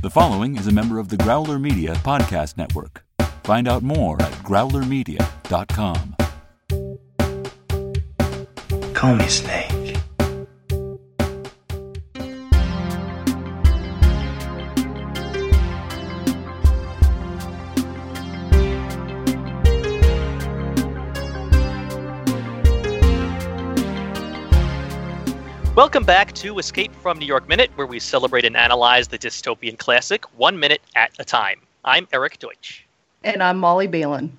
The following is a member of the Growler Media Podcast Network. Find out more at growlermedia.com. Call me Snake. Welcome back to Escape from New York Minute, where we celebrate and analyze the dystopian classic one minute at a time. I'm Eric Deutsch. And I'm Molly Balin.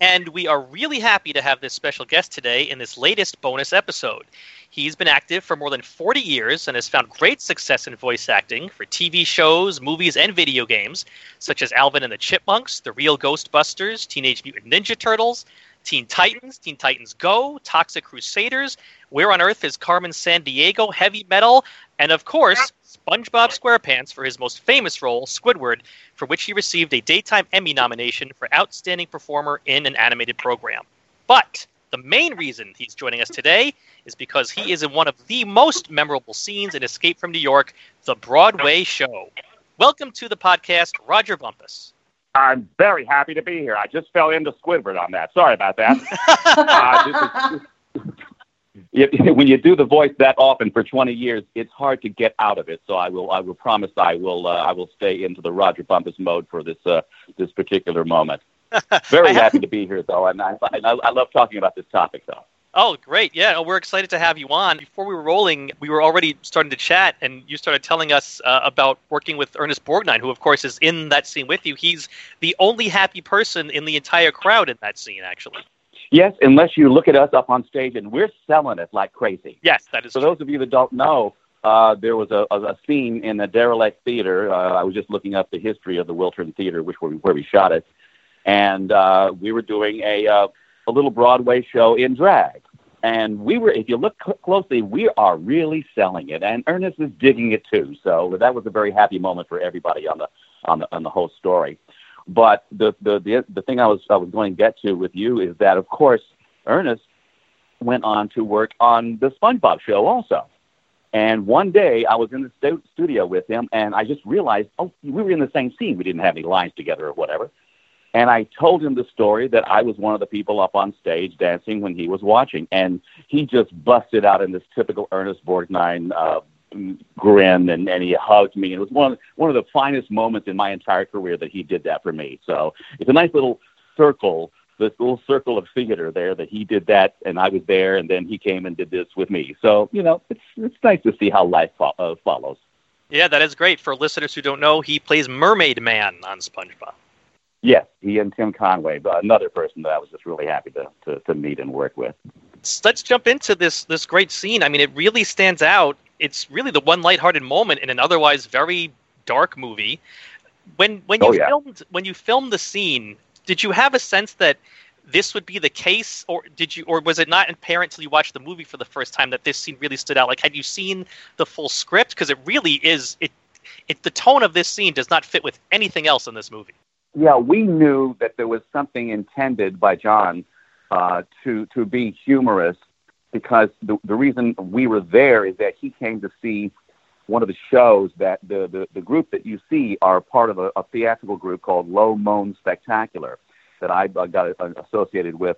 And we are really happy to have this special guest today in this latest bonus episode. He's been active for more than 40 years and has found great success in voice acting for TV shows, movies, and video games, such as Alvin and the Chipmunks, The Real Ghostbusters, Teenage Mutant Ninja Turtles, Teen Titans, Teen Titans Go, Toxic Crusaders, Where on Earth is Carmen Sandiego, Heavy Metal, and of course, SpongeBob SquarePants for his most famous role, Squidward, for which he received a Daytime Emmy nomination for Outstanding Performer in an Animated Program. But the main reason he's joining us today is because he is in one of the most memorable scenes in Escape from New York, the Broadway show. Welcome to the podcast, Rodger Bumpass. I'm very happy to be here. I just fell into Squidward on that. Sorry about that. uh, is, when you do the voice that often for 20 years, it's hard to get out of it. So I will, I will promise I will, uh, I will stay into the Rodger Bumpass mode for this, uh, this particular moment. Very happy to be here, though, and I, I, I love talking about this topic, though. Oh, great. Yeah, we're excited to have you on. Before we were rolling, we were already starting to chat, and you started telling us uh, about working with Ernest Borgnine, who, of course, is in that scene with you. He's the only happy person in the entire crowd in that scene, actually. Yes, unless you look at us up on stage, and we're selling it like crazy. Yes, that is For true. those of you that don't know, uh, there was a, a, a scene in the Derelict Theater. Uh, I was just looking up the history of the Wiltern Theater, which where we, where we shot it, and uh, we were doing a uh, a little Broadway show in drag. And we were, if you look cl- closely, we are really selling it, and Ernest is digging it too. So that was a very happy moment for everybody on the on the on the whole story. But the the the, the thing I was I was going to get to with you is that of course Ernest went on to work on the SpongeBob show also. And one day I was in the stu- studio with him, and I just realized, oh, we were in the same scene. We didn't have any lines together or whatever. And I told him the story that I was one of the people up on stage dancing when he was watching, and he just busted out in this typical Ernest Borgnine uh, grin, and, and he hugged me. It was one of, one of the finest moments in my entire career that he did that for me. So it's a nice little circle, this little circle of theater there that he did that, and I was there, and then he came and did this with me. So you know, it's it's nice to see how life fo- uh, follows. Yeah, that is great. For listeners who don't know, he plays Mermaid Man on SpongeBob. Yes, he and Tim Conway, but another person that I was just really happy to, to, to meet and work with. Let's jump into this this great scene. I mean, it really stands out. It's really the one lighthearted moment in an otherwise very dark movie. When when you Oh, yeah. filmed when you filmed the scene, did you have a sense that this would be the case, or did you, or was it not apparent till you watched the movie for the first time that this scene really stood out? Like, had you seen the full script? Because it really is it. It, the tone of this scene does not fit with anything else in this movie. Yeah, we knew that there was something intended by John uh, to to be humorous because the the reason we were there is that he came to see one of the shows that the the, the group that you see are part of a, a theatrical group called Low Moan Spectacular that I uh, got uh, associated with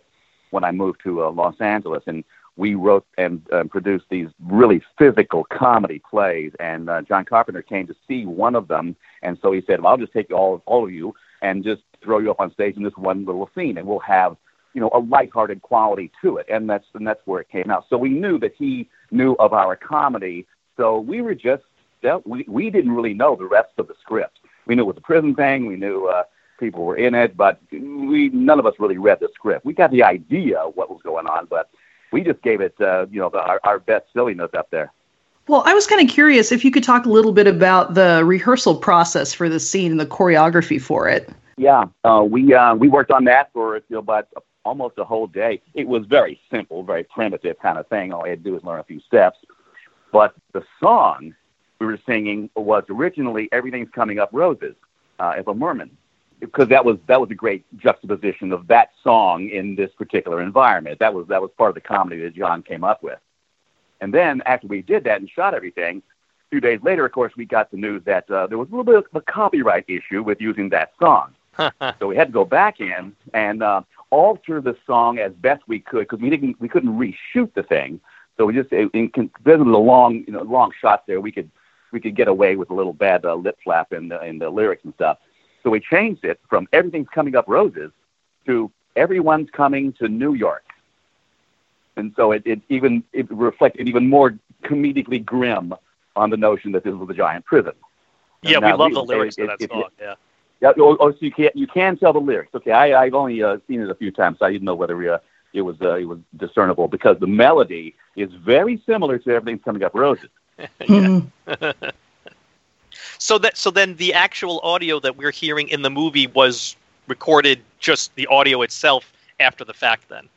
when I moved to uh, Los Angeles. And we wrote and uh, produced these really physical comedy plays. And uh, John Carpenter came to see one of them. And so he said well I'll just take all all of you and just throw you up on stage in this one little scene, and we'll have you know a lighthearted quality to it, and that's and that's where it came out. So we knew that he knew of our comedy, so we were just we we didn't really know the rest of the script. We knew it was a prison thing, we knew uh, people were in it, but we none of us really read the script. We got the idea of what was going on, but we just gave it uh, you know the, our, our best silliness up there. Well, I was kind of curious if you could talk a little bit about the rehearsal process for the scene and the choreography for it. Yeah, uh, we uh, we worked on that for you know, about almost a whole day. It was very simple, very primitive kind of thing. All I had to do was learn a few steps. But the song we were singing was originally "Everything's Coming Up Roses" uh, Ethel Merman, because that was that was a great juxtaposition of that song in this particular environment. That was that was part of the comedy that John came up with. And then after we did that and shot everything, a few days later, of course, we got the news that uh, there was a little bit of a copyright issue with using that song. so we had to go back in and uh, alter the song as best we could because we didn't we couldn't reshoot the thing. So we just in, in because of the long you know long shots there, we could we could get away with a little bad uh, lip flap in the in the lyrics and stuff. So we changed it from everything's coming up roses to everyone's coming to New York. And so it, it even it reflected even more comedically grim on the notion that this was a giant prison. Yeah, we love the lyrics it, of that song. yeah. Yeah. Oh, oh, so you can you can tell the lyrics. Okay, I, I've only uh, seen it a few times. So I didn't know whether uh, it was uh, it was discernible because the melody is very similar to everything's coming up roses. so that so then the actual audio that we're hearing in the movie was recorded just the audio itself after the fact then.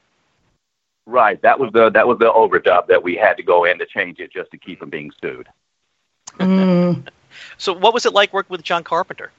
Right. That was the that was the overdub that we had to go in to change it just to keep from being sued. Mm. so what was it like working with John Carpenter?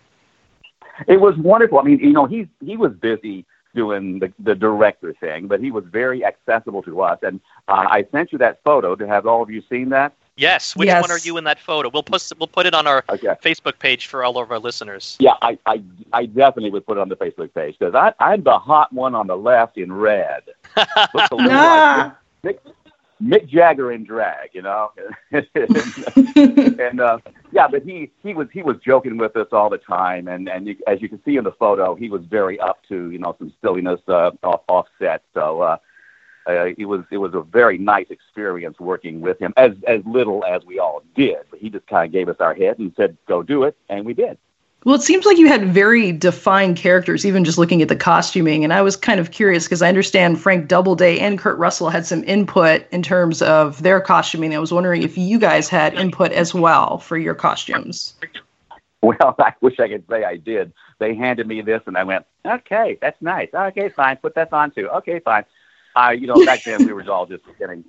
It was wonderful. I mean, you know, he's he was busy doing the, the director thing, but he was very accessible to us. And uh, I sent you that photo to have all of you seen that. Yes. Which yes. one are you in that photo? We'll put we'll put it on our okay. Facebook page for all of our listeners. Yeah, I, I, I definitely would put it on the Facebook page because I I'm the hot one on the left in red. Looks a little like Mick, Mick Jagger in drag, you know. and uh, yeah, but he he was he was joking with us all the time, and and you, as you can see in the photo, he was very up to you know some silliness uh, off offset. So. uh uh, it was it was a very nice experience working with him. As as little as we all did, but he just kind of gave us our head and said, "Go do it," and we did. Well, it seems like you had very defined characters, even just looking at the costuming. And I was kind of curious because I understand Frank Doubleday and Kurt Russell had some input in terms of their costuming. I was wondering if you guys had input as well for your costumes. Well, I wish I could say I did. They handed me this, and I went, "Okay, that's nice. Okay, fine. Put that on too. Okay, fine." I, you know, back then we were all just kidding.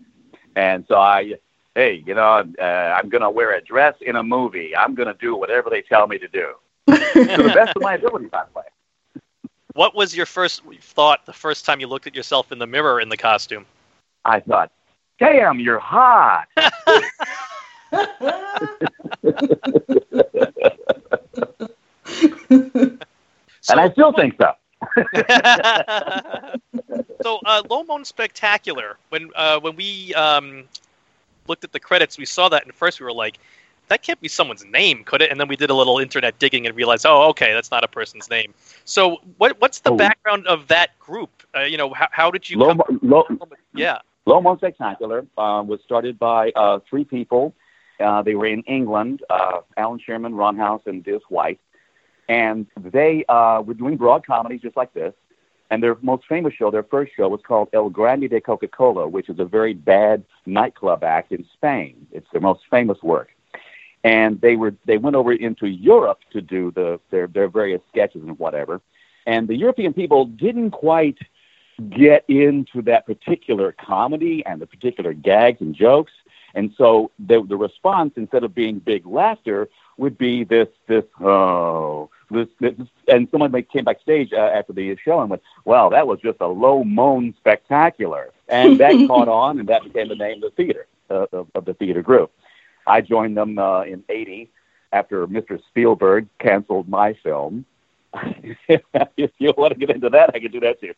And so I, hey, you know, uh, I'm going to wear a dress in a movie. I'm going to do whatever they tell me to do. to the best of my ability, by the way. What was your first thought the first time you looked at yourself in the mirror in the costume? I thought, damn, you're hot. and I still think so. So uh, Low Moan Spectacular. When uh, when we um, looked at the credits, we saw that, and first we were like, "That can't be someone's name, could it?" And then we did a little internet digging and realized, "Oh, okay, that's not a person's name." So, what what's the oh. background of that group? Uh, you know, how, how did you? Low, come- low, yeah. Low Moan Spectacular uh, was started by uh, three people. Uh, they were in England: Alan Shearman, Ron House, and Diz White and they uh, were doing broad comedies just like this. And their most famous show, their first show, was called El Grande de Coca Cola, which is a very bad nightclub act in Spain. It's their most famous work. And they were they went over into Europe to do the their their various sketches and whatever. And the European people didn't quite get into that particular comedy and the particular gags and jokes. And so the, the response, instead of being big laughter, would be this this oh this, this and someone came backstage uh, after the show and went, "Wow, that was just a low moan spectacular," and that caught on, and that became the name of the theater uh, of, of the theater group. I joined them uh, in '80 after Mr. Spielberg canceled my film. if you want to get into that, I can do that too.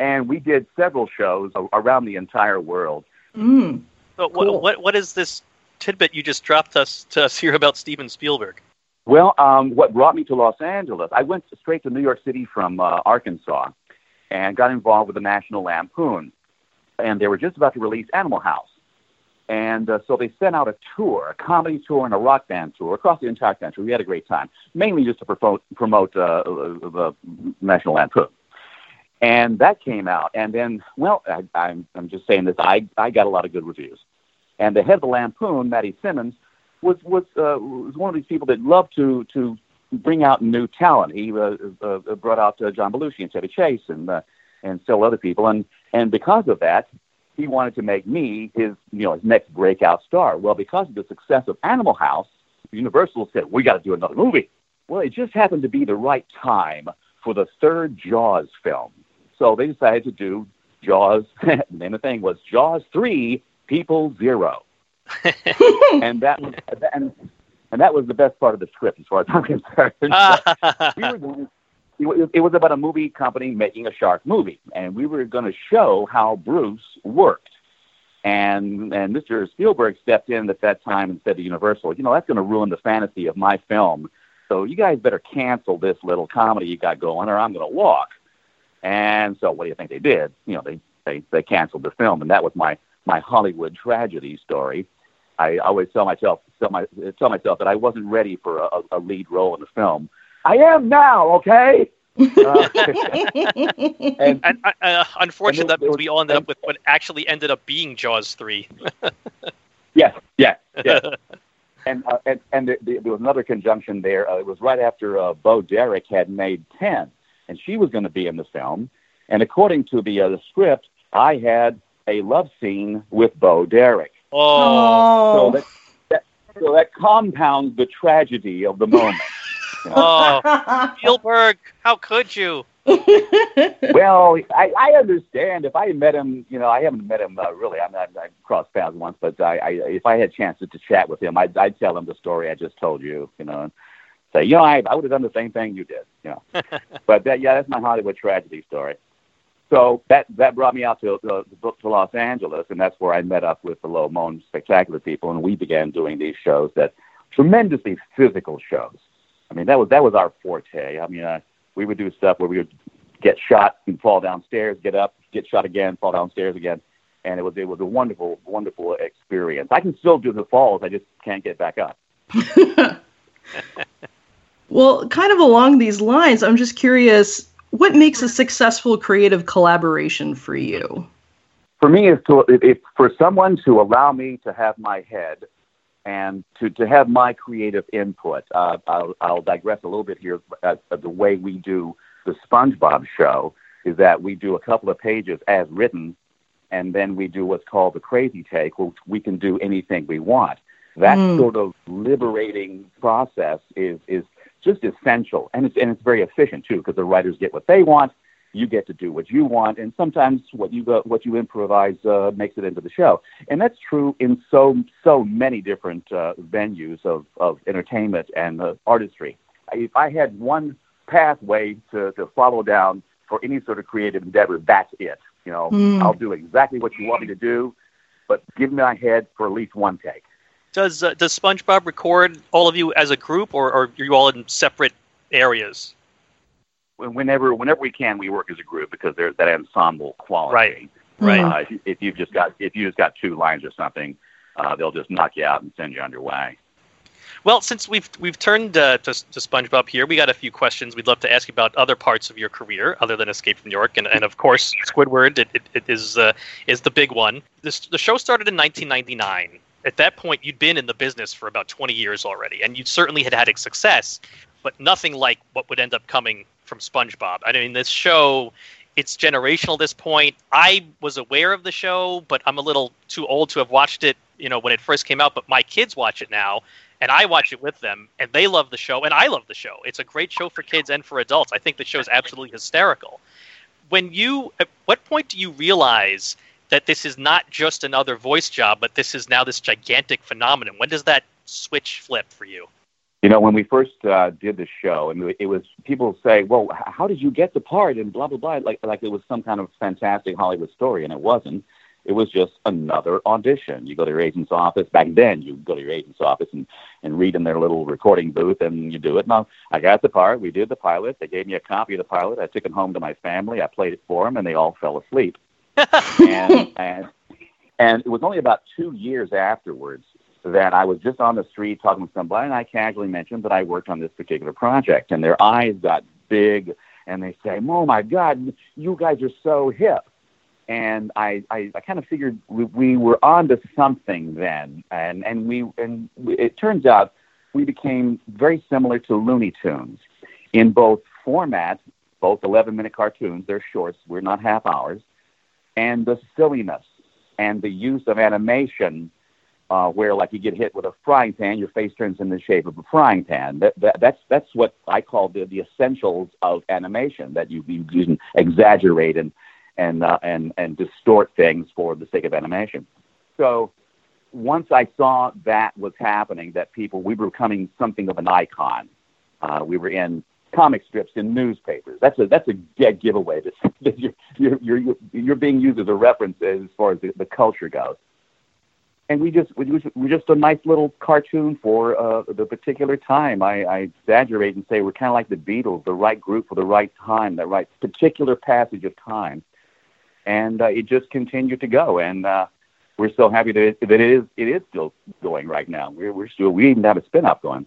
And we did several shows around the entire world. Mm, so cool. what, what what is this tidbit you just dropped us to us here about Steven Spielberg? Well, um, what brought me to Los Angeles, I went straight to New York City from uh, Arkansas and got involved with the National Lampoon. And they were just about to release Animal House. And uh, so they sent out a tour, a comedy tour and a rock band tour across the entire country. We had a great time, mainly just to promote, promote uh, the National Lampoon. And that came out. And then, well, I, I'm, I'm just saying this, I, I got a lot of good reviews. And the head of the Lampoon, Matty Simmons, was was uh, was one of these people that loved to to bring out new talent. He uh, uh, brought out uh, John Belushi and Chevy Chase and uh, and several other people, and and because of that, he wanted to make me his you know his next breakout star. Well, because of the success of Animal House, Universal said we got to do another movie. Well, it just happened to be the right time for the third Jaws film, so they decided to do Jaws. the name of the thing was Jaws three, People Zero. And that was and, and that was the best part of the script as far as I'm concerned. we were going, it was about a movie company making a shark movie, and we were going to show how Bruce worked. And and Mr. Spielberg stepped in at that time and said to Universal, you know, that's going to ruin the fantasy of my film. So you guys better cancel this little comedy you got going, or I'm going to walk. And so, what do you think they did? You know, they they they canceled the film, and that was my my Hollywood tragedy story. I always tell myself tell my tell myself that I wasn't ready for a, a lead role in the film. I am now, okay. Uh, and, and uh, uh unfortunately, and was, we all ended and, up with what actually ended up being Jaws three. yes, yes, yes. and uh, and and there, there was another conjunction there. Uh, it was right after uh, Bo Derek had made Ten, and she was going to be in the film. And according to the uh, the script, I had a love scene with Bo Derek. Oh, so that, that so that compounds the tragedy of the moment. oh, Spielberg, how could you? well, I, I understand. If I met him, you know, I haven't met him uh, really. I'm not. I crossed paths once, but I, I, if I had chances to, to chat with him, I'd, I'd tell him the story I just told you. You know, and say, you know, I, I would have done the same thing you did. You know, but that, yeah, that's my Hollywood tragedy story. So that that brought me out to, uh, to Los Angeles, and that's where I met up with the Low Moan Spectacular people, and we began doing these shows that tremendously physical shows. I mean, that was that was our forte. I mean, uh, we would do stuff where we would get shot and fall downstairs, get up, get shot again, fall downstairs again, and it was it was a wonderful, wonderful experience. I can still do the falls, I just can't get back up. well, kind of along these lines, I'm just curious, what makes a successful creative collaboration for you? For me, is to if for someone to allow me to have my head and to, to have my creative input. Uh, I'll, I'll digress a little bit here. Uh, the way we do the SpongeBob show is that we do a couple of pages as written, and then we do what's called the crazy take, which we can do anything we want. That mm. sort of liberating process is is just essential, and it's and it's very efficient too, because the writers get what they want, you get to do what you want, and sometimes what you go, what you improvise uh, makes it into the show. And that's true in so so many different uh, venues of of entertainment and uh, artistry. If I had one pathway to to follow down for any sort of creative endeavor, that's it. You know, mm. I'll do exactly what you want me to do, but give me my head for at least one take. Does uh, does SpongeBob record all of you as a group, or, or are you all in separate areas? whenever whenever we can, we work as a group because there's that ensemble quality. Right. Right. Uh, if, if you've just got if you just got two lines or something, uh, they'll just knock you out and send you on your way. Well, since we've we've turned uh, to, to SpongeBob here, we got a few questions we'd love to ask you about other parts of your career other than Escape from New York, and, and of course Squidward it, it, it is uh, is the big one. This, the show started in 1999. At that point, you'd been in the business for about 20 years already, and you certainly had had a success, but nothing like what would end up coming from SpongeBob. I mean, this show, it's generational at this point. I was aware of the show, but I'm a little too old to have watched it, you know, when it first came out. But my kids watch it now, and I watch it with them, and they love the show, and I love the show. It's a great show for kids and for adults. I think the show is absolutely hysterical. When you, at what point do you realize that this is not just another voice job, but this is now this gigantic phenomenon? When does that switch flip for you? You know, when we first uh, did the show, and it was people say, "Well, how did you get the part?" and blah blah blah, like like it was some kind of fantastic Hollywood story, and it wasn't. It was just another audition. You go to your agent's office. Back then, you go to your agent's office and and read in their little recording booth, and you do it. Now, I got the part. We did the pilot. They gave me a copy of the pilot. I took it home to my family. I played it for them, and they all fell asleep. And and and it was only about two years afterwards that I was just on the street talking to somebody, and I casually mentioned that I worked on this particular project, and their eyes got big, and they say, "Oh my God, you guys are so hip." And I, I, I kind of figured we, we were onto something then, and and we and it turns out we became very similar to Looney Tunes in both format, both 11-minute cartoons. They're shorts. We're not half hours, and the silliness and the use of animation uh, where like you get hit with a frying pan, your face turns in the shape of a frying pan. That, that that's that's what I call the the essentials of animation. That you you, can exaggerate and and uh, and and distort things for the sake of animation. So once I saw that was happening, that people we were becoming something of an icon. Uh, we were in comic strips in newspapers. That's a that's a dead giveaway. That you're, you're you're you're being used as a reference as far as the, the culture goes. And we just we just we're just a nice little cartoon for uh, the particular time. I, I exaggerate and say we're kind of like the Beatles, the right group for the right time, the right particular passage of time. And uh, it just continued to go. And uh, we're so happy that it, that it is it is still going right now. We're we're still we even have a spin off going.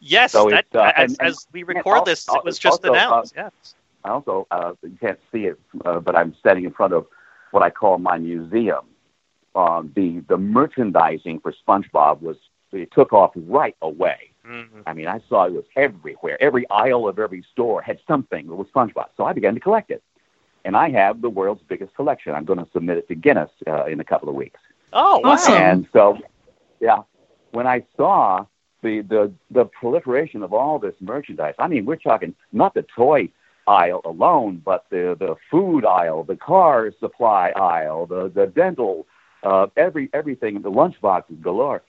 Yes, So that, uh, as, and- and- as we record al- this, al- it was just also, uh, announced. yes. I also uh, you can't see it, uh, but I'm standing in front of what I call my museum. Um, the the merchandising for SpongeBob was it took off right away. Mhm. I mean, I saw it was everywhere. Every aisle of every store had something that was SpongeBob. So I began to collect it, and I have the world's biggest collection. I'm going to submit it to Guinness uh, in a couple of weeks. Oh, wow. Awesome. And so, yeah, when I saw the, the the proliferation of all this merchandise, I mean, we're talking not the toy aisle alone, but the the food aisle, the car supply aisle, the the dental, uh, every everything, the lunchboxes galore.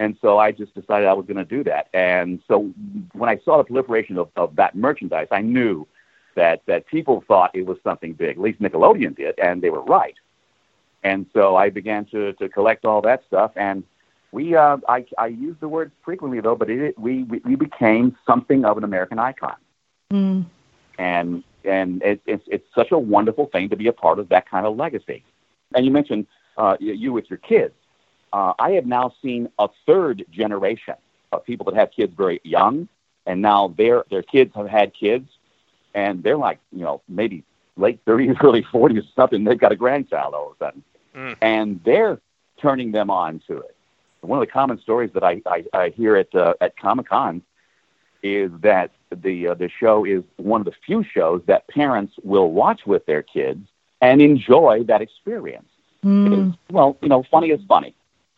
And so I just decided I was going to do that. And so when I saw the proliferation of, of that merchandise, I knew that that people thought it was something big. At least Nickelodeon did, and they were right. And so I began to, to collect all that stuff. And we, uh, I, I use the word frequently though, but it, we, we, we became something of an American icon. Mm. And, and it, it's, it's such a wonderful thing to be a part of that kind of legacy. And you mentioned uh, you, you with your kids. Uh, I have now seen a third generation of people that have kids very young, and now their their kids have had kids, and they're like you know maybe late 30s, early 40s, or something. They've got a grandchild all of a sudden, Mm. and they're turning them on to it. One of the common stories that I, I, I hear at uh, at Comic Con is that the uh, the show is one of the few shows that parents will watch with their kids and enjoy that experience. Mm. It's, well, you know, funny is funny.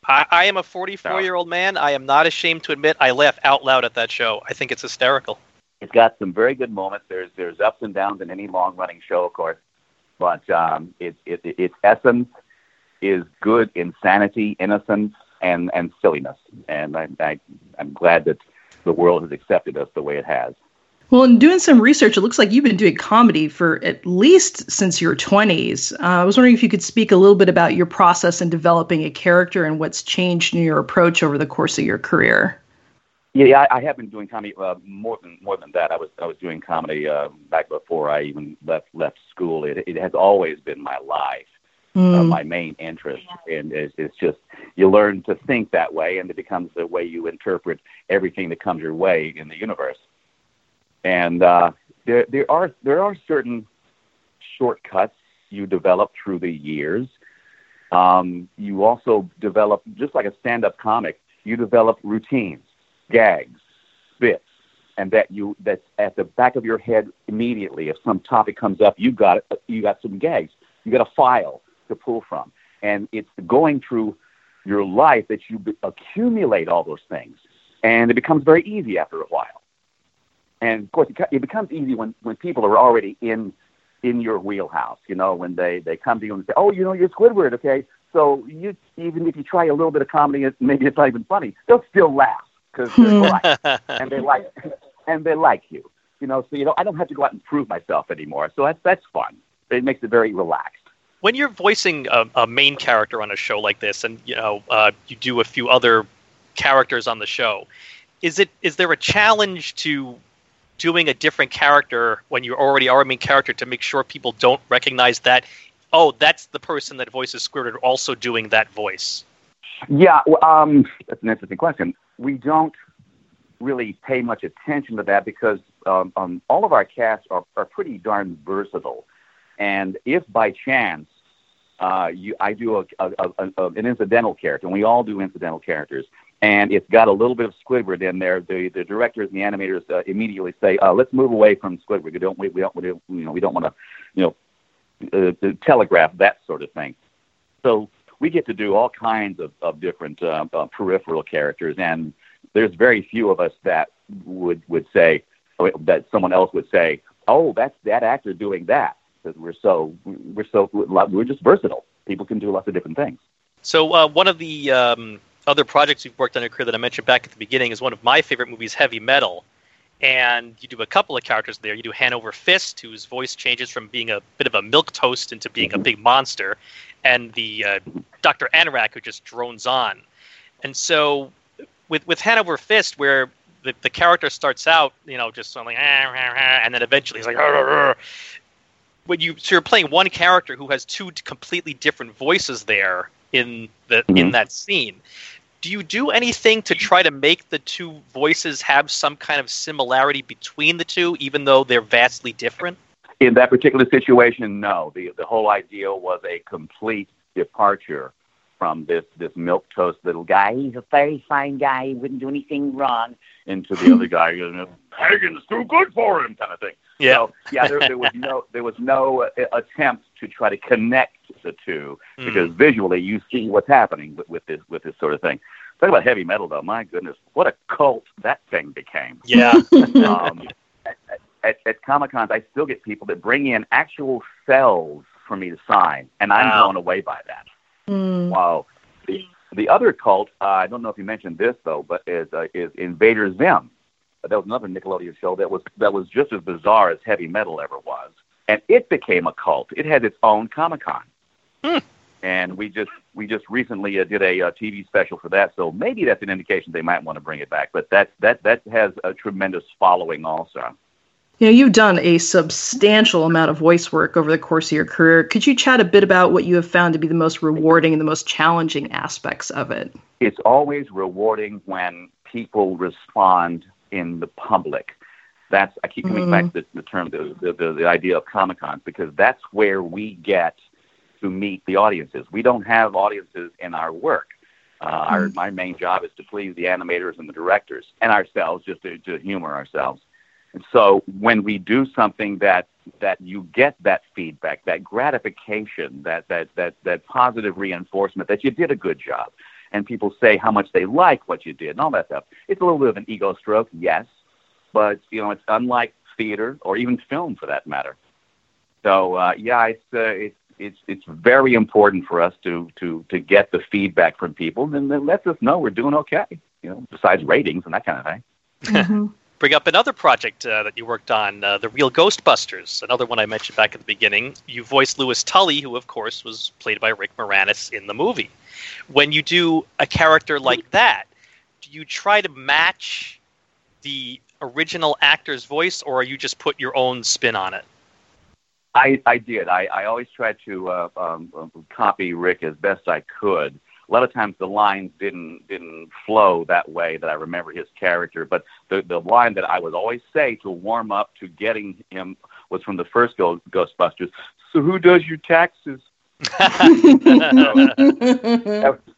I, I am a 44 year old man. I am not ashamed to admit I laugh out loud at that show. I think it's hysterical. It's got some very good moments. There's there's ups and downs in any long running show, of course, but um, it, it, its essence is good insanity, innocence, and and silliness. And I, I I'm glad that the world has accepted us the way it has. Well, in doing some research, it looks like you've been doing comedy for at least since your 20s. Uh, I was wondering if you could speak a little bit about your process in developing a character and what's changed in your approach over the course of your career. Yeah, I, I have been doing comedy uh, more than more than that. I was I was doing comedy uh, back before I even left left school. It it has always been my life, uh, Mm. my main interest, and it's, it's just you learn to think that way, and it becomes the way you interpret everything that comes your way in the universe. And uh, there there are there are certain shortcuts you develop through the years. Um, you also develop just like a stand-up comic. You develop routines gags, bits, and that you that's at the back of your head immediately. If some topic comes up, you got you got some gags. You got a file to pull from, and it's going through your life that you accumulate all those things, and it becomes very easy after a while. And of course, it, becomes easy when when people are already in in your wheelhouse. You know, when they they come to you and say, "Oh, you know, you're Squidward, okay." So you even if you try a little bit of comedy, it- maybe it's not even funny. They'll still laugh because they're right and they like and they like you. You know, so you know I don't have to go out and prove myself anymore. So that's that's fun. It makes it very relaxed. When you're voicing a, a main character on a show like this, and you know uh, you do a few other characters on the show, is it is there a challenge to doing a different character when you already are a main character to make sure people don't recognize that? Oh, that's the person that voices Squidward also doing that voice. Yeah, well, um, that's an interesting question. We don't really pay much attention to that because um, um, all of our casts are, are pretty darn versatile. And if by chance uh, you, I do a, a, a, an incidental character, and we all do incidental characters, and it's got a little bit of Squidward in there, the, the directors and the animators uh, immediately say, uh, "Let's move away from Squidward. We don't, we, we don't, we don't, you know, we don't want to, you know, uh, to telegraph that sort of thing." So we get to do all kinds of, of different uh, uh, peripheral characters, and there's very few of us that would would say that someone else would say, "Oh, that's that actor doing that," because we're so we're so we're just versatile. People can do lots of different things. So uh, one of the um, other projects you've worked on in your career that I mentioned back at the beginning is one of my favorite movies, Heavy Metal. And you do a couple of characters there. You do Hanover Fist, whose voice changes from being a bit of a milk toast into being a big monster, and the uh, Dr. Anrak, who just drones on. And so with with Hanover Fist, where the, the character starts out, you know, just something, ah, ah, and then eventually he's like, when you so you're playing one character who has two completely different voices there in the mm-hmm. in that scene. Do you do anything to try to make the two voices have some kind of similarity between the two, even though they're vastly different? In that particular situation, no. The the whole idea was a complete departure from this this milk toast little guy. He's a very fine guy. He wouldn't do anything wrong. Into the other guy, you know, Hagen's too good for him, kind of thing. Yeah, so, yeah. There, there was no there was no uh, attempt to try to connect the two mm. because visually you see what's happening with, with this with this sort of thing. Talk about heavy metal, though. My goodness, what a cult that thing became. Yeah. um, at, at, at Comic Cons, I still get people that bring in actual cells for me to sign, and I'm wow. blown away by that. Mm. Wow. The, the other cult, uh, I don't know if you mentioned this though, but is uh, is Invader Zim. That was another Nickelodeon show that was that was just as bizarre as heavy metal ever was, and it became a cult. It had its own Comic Con, hmm. and we just we just recently uh, did a uh, TV special for that. So maybe that's an indication they might want to bring it back. But that that that has a tremendous following also. You know, you've done a substantial amount of voice work over the course of your career. Could you chat a bit about what you have found to be the most rewarding and the most challenging aspects of it? It's always rewarding when people respond in the public. That's I keep coming mm. back to the, the term, the, the, the idea of Comic Con, because that's where we get to meet the audiences. We don't have audiences in our work. Uh, mm. our, my main job is to please the animators and the directors and ourselves, just to, to humor ourselves. And so when we do something that that you get that feedback, that gratification, that that that that positive reinforcement that you did a good job, and people say how much they like what you did and all that stuff. It's a little bit of an ego stroke, yes, but you know it's unlike theater or even film for that matter. So uh, yeah, it's uh, it's it's it's very important for us to to to get the feedback from people, and then lets us know we're doing okay. You know, besides ratings and that kind of thing. Mm-hmm bring up another project uh, that you worked on, uh, The Real Ghostbusters, another one I mentioned back at the beginning. You voiced Louis Tully, who, of course, was played by Rick Moranis in the movie. When you do a character like that, do you try to match the original actor's voice, or are you just put your own spin on it? I, I did. I, I always tried to uh, um, copy Rick as best I could a lot of times the lines didn't didn't flow that way that I remember his character. But the the line that I would always say to warm up to getting him was from the first Ghostbusters. So who does your taxes? that,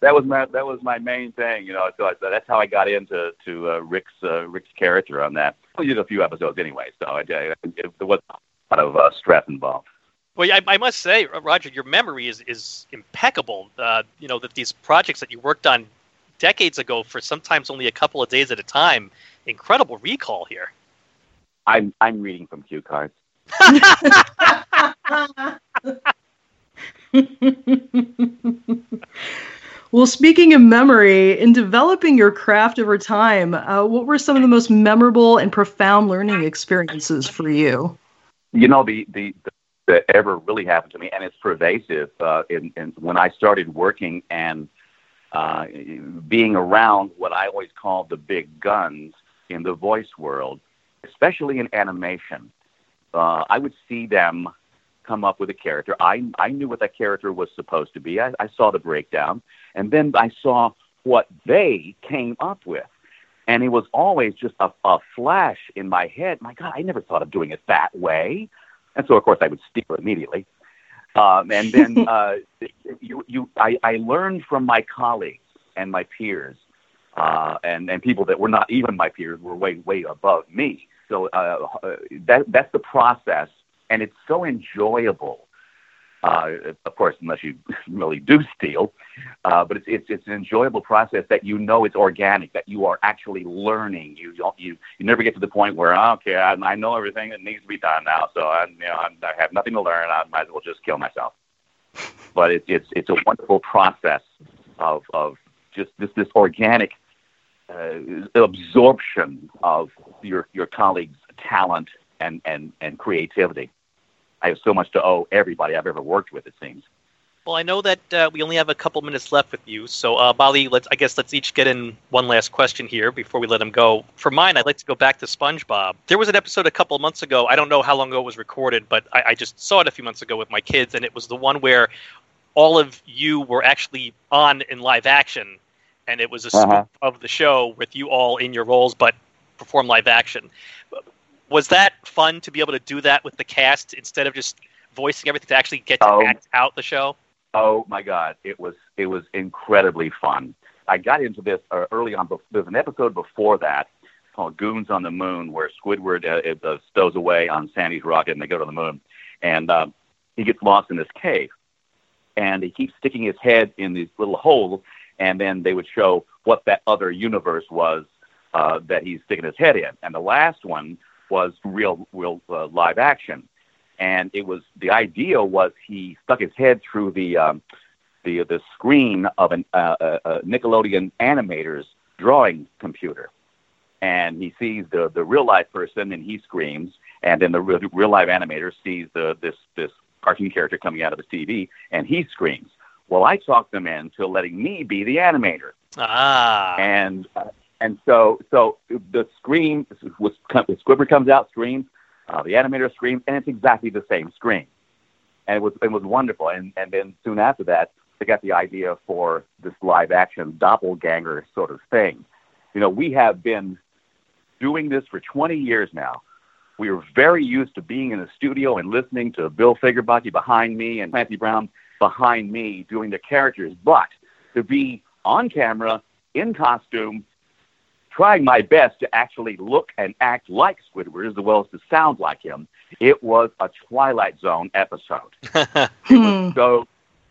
that, was my that was my main thing, you know. So I, that's how I got into to uh, Rick's uh, Rick's character on that. We did a few episodes anyway, so I, I, it, there was a lot of uh, stress involved. Well, I, I, must say, Rodger, your memory is is impeccable. Uh, you know that these projects that you worked on decades ago for sometimes only a couple of days at a time. Incredible recall here. I'm I'm reading from cue cards. well, speaking of memory, in developing your craft over time, uh, what were some of the most memorable and profound learning experiences for you? You know, the the, the that ever really happened to me, and it's pervasive. Uh, in, in, when I started working and uh, being around what I always call the big guns in the voice world, especially in animation, uh, I would see them come up with a character. I I knew what that character was supposed to be. I, I saw the breakdown, and then I saw what they came up with. And it was always just a, a flash in my head. My God, I never thought of doing it that way. And so, of course, I would steal it immediately. Um, and then uh, you, you, I, I learned from my colleagues and my peers, uh, and and people that were not even my peers were way way above me. So uh, uh that that's the process, and it's so enjoyable uh, of course, unless you really do steal. Uh, but it's, it's it's an enjoyable process that you know it's organic, that you are actually learning. You don't you you never get to the point where oh, okay, I, I know everything that needs to be done now, so I you know I'm, I have nothing to learn. I might as well just kill myself. but it, it's it's a wonderful process of of just this this organic uh, absorption of your your colleagues' talent and and and creativity. I have so much to owe everybody I've ever worked with. It seems. Well, I know that uh, we only have a couple minutes left with you, so uh, Bali, let's I guess let's each get in one last question here before we let him go. For mine, I'd like to go back to SpongeBob. There was an episode a couple months ago. I don't know how long ago it was recorded, but I, I just saw it a few months ago with my kids, and it was the one where all of you were actually on in live action, and it was a Uh-huh. spoof of the show with you all in your roles, but perform live action. Was that fun to be able to do that with the cast instead of just voicing everything to actually get to Oh. act out the show? Oh my God, it was it was incredibly fun. I got into this uh, early on. bef- There's an episode before that called "Goons on the Moon," where Squidward uh, uh, stows away on Sandy's rocket, and they go to the moon, and uh, he gets lost in this cave, and he keeps sticking his head in these little holes, and then they would show what that other universe was uh, that he's sticking his head in, and the last one was real, real uh, live action. And it was the idea was he stuck his head through the um, the the screen of an uh, uh, uh, Nickelodeon animator's drawing computer, and he sees the the real life person and he screams, and then the real, real live animator sees the this this cartoon character coming out of the TV and he screams. Well, I talked them into letting me be the animator. Ah, and uh, and so so the scream was the Squidward comes out, screams, uh, the animator screams, and it's exactly the same scream, and it was it was wonderful. And and then soon after that, they got the idea for this live action doppelganger sort of thing. You know, we have been doing this for 20 years now. We are very used to being in a studio and listening to Bill Fagerbakke behind me and Clancy Brown behind me doing the characters, but to be on camera in costume, trying my best to actually look and act like Squidward as well as to sound like him. It was a Twilight Zone episode. It Hmm. was so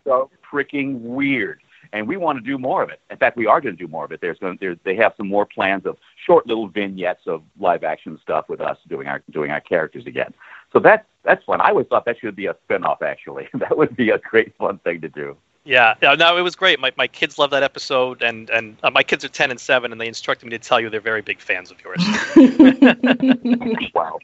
so freaking weird, and we want to do more of it. In fact, we are going to do more of it. There's going there's, they have some more plans of short little vignettes of live action stuff with us doing our doing our characters again. So that's that's fun. I always thought that should be a spinoff. Actually, that would be a great fun thing to do. Yeah, yeah. No, it was great. My my kids love that episode, and and uh, my kids are ten and seven, and they instructed me to tell you they're very big fans of yours. Wow.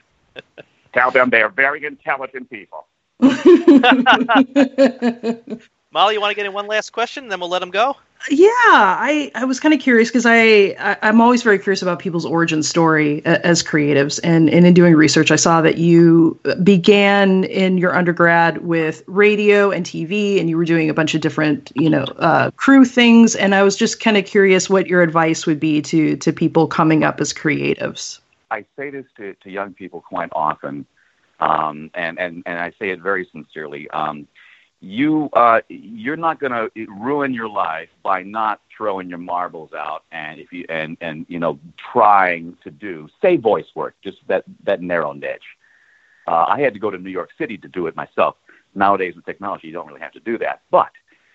Tell them they are very intelligent people. Molly, you want to get in one last question, then we'll let them go. Yeah, I, I was kind of curious because I, I I'm always very curious about people's origin story a- as creatives, and, and in doing research, I saw that you began in your undergrad with radio and TV, and you were doing a bunch of different you know uh, crew things, and I was just kind of curious what your advice would be to to people coming up as creatives. I say this to, to young people quite often, um, and, and, and I say it very sincerely. Um, you uh, you're not going to ruin your life by not throwing your marbles out, and if you and and you know trying to do say voice work, just that that narrow niche. Uh, I had to go to New York City to do it myself. Nowadays with technology, you don't really have to do that. But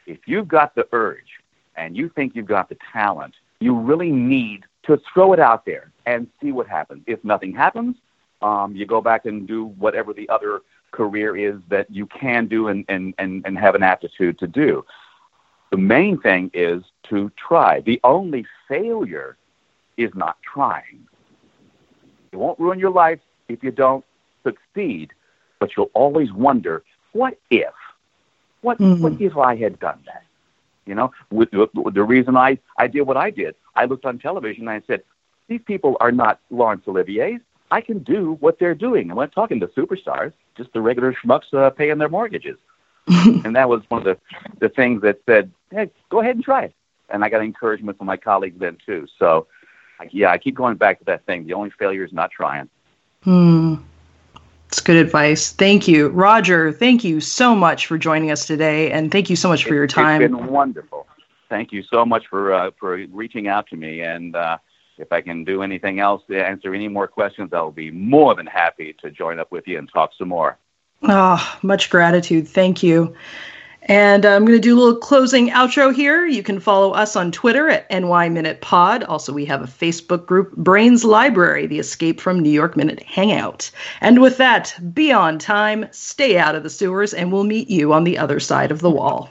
if you've got the urge and you think you've got the talent, you really need to throw it out there and see what happens. If nothing happens, um, you go back and do whatever the other career is that you can do and, and, and, and have an aptitude to do. The main thing is to try. The only failure is not trying. It won't ruin your life if you don't succeed, but you'll always wonder, what if? What, Mhm. what if I had done that? You know, with, with, with the reason I, I did what I did, I looked on television and I said, these people are not Laurence Olivier's. I can do what they're doing. I'm not talking to superstars, just the regular schmucks uh, paying their mortgages. and that was one of the, the things that said, hey, go ahead and try it. And I got encouragement from my colleagues then, too. So, yeah, I keep going back to that thing. The only failure is not trying. Hmm. It's good advice. Thank you, Rodger. Thank you so much for joining us today, and thank you so much for your It's time. been wonderful. Thank you so much for uh, for reaching out to me. And uh, if I can do anything else to answer any more questions, I'll be more than happy to join up with you and talk some more. Oh, much gratitude. Thank you. And uh, I'm going to do a little closing outro here. You can follow us on Twitter at NY Minute Pod. Also, we have a Facebook group, Brains Library, the Escape from New York Minute Hangout. And with that, be on time, stay out of the sewers, and we'll meet you on the other side of the wall.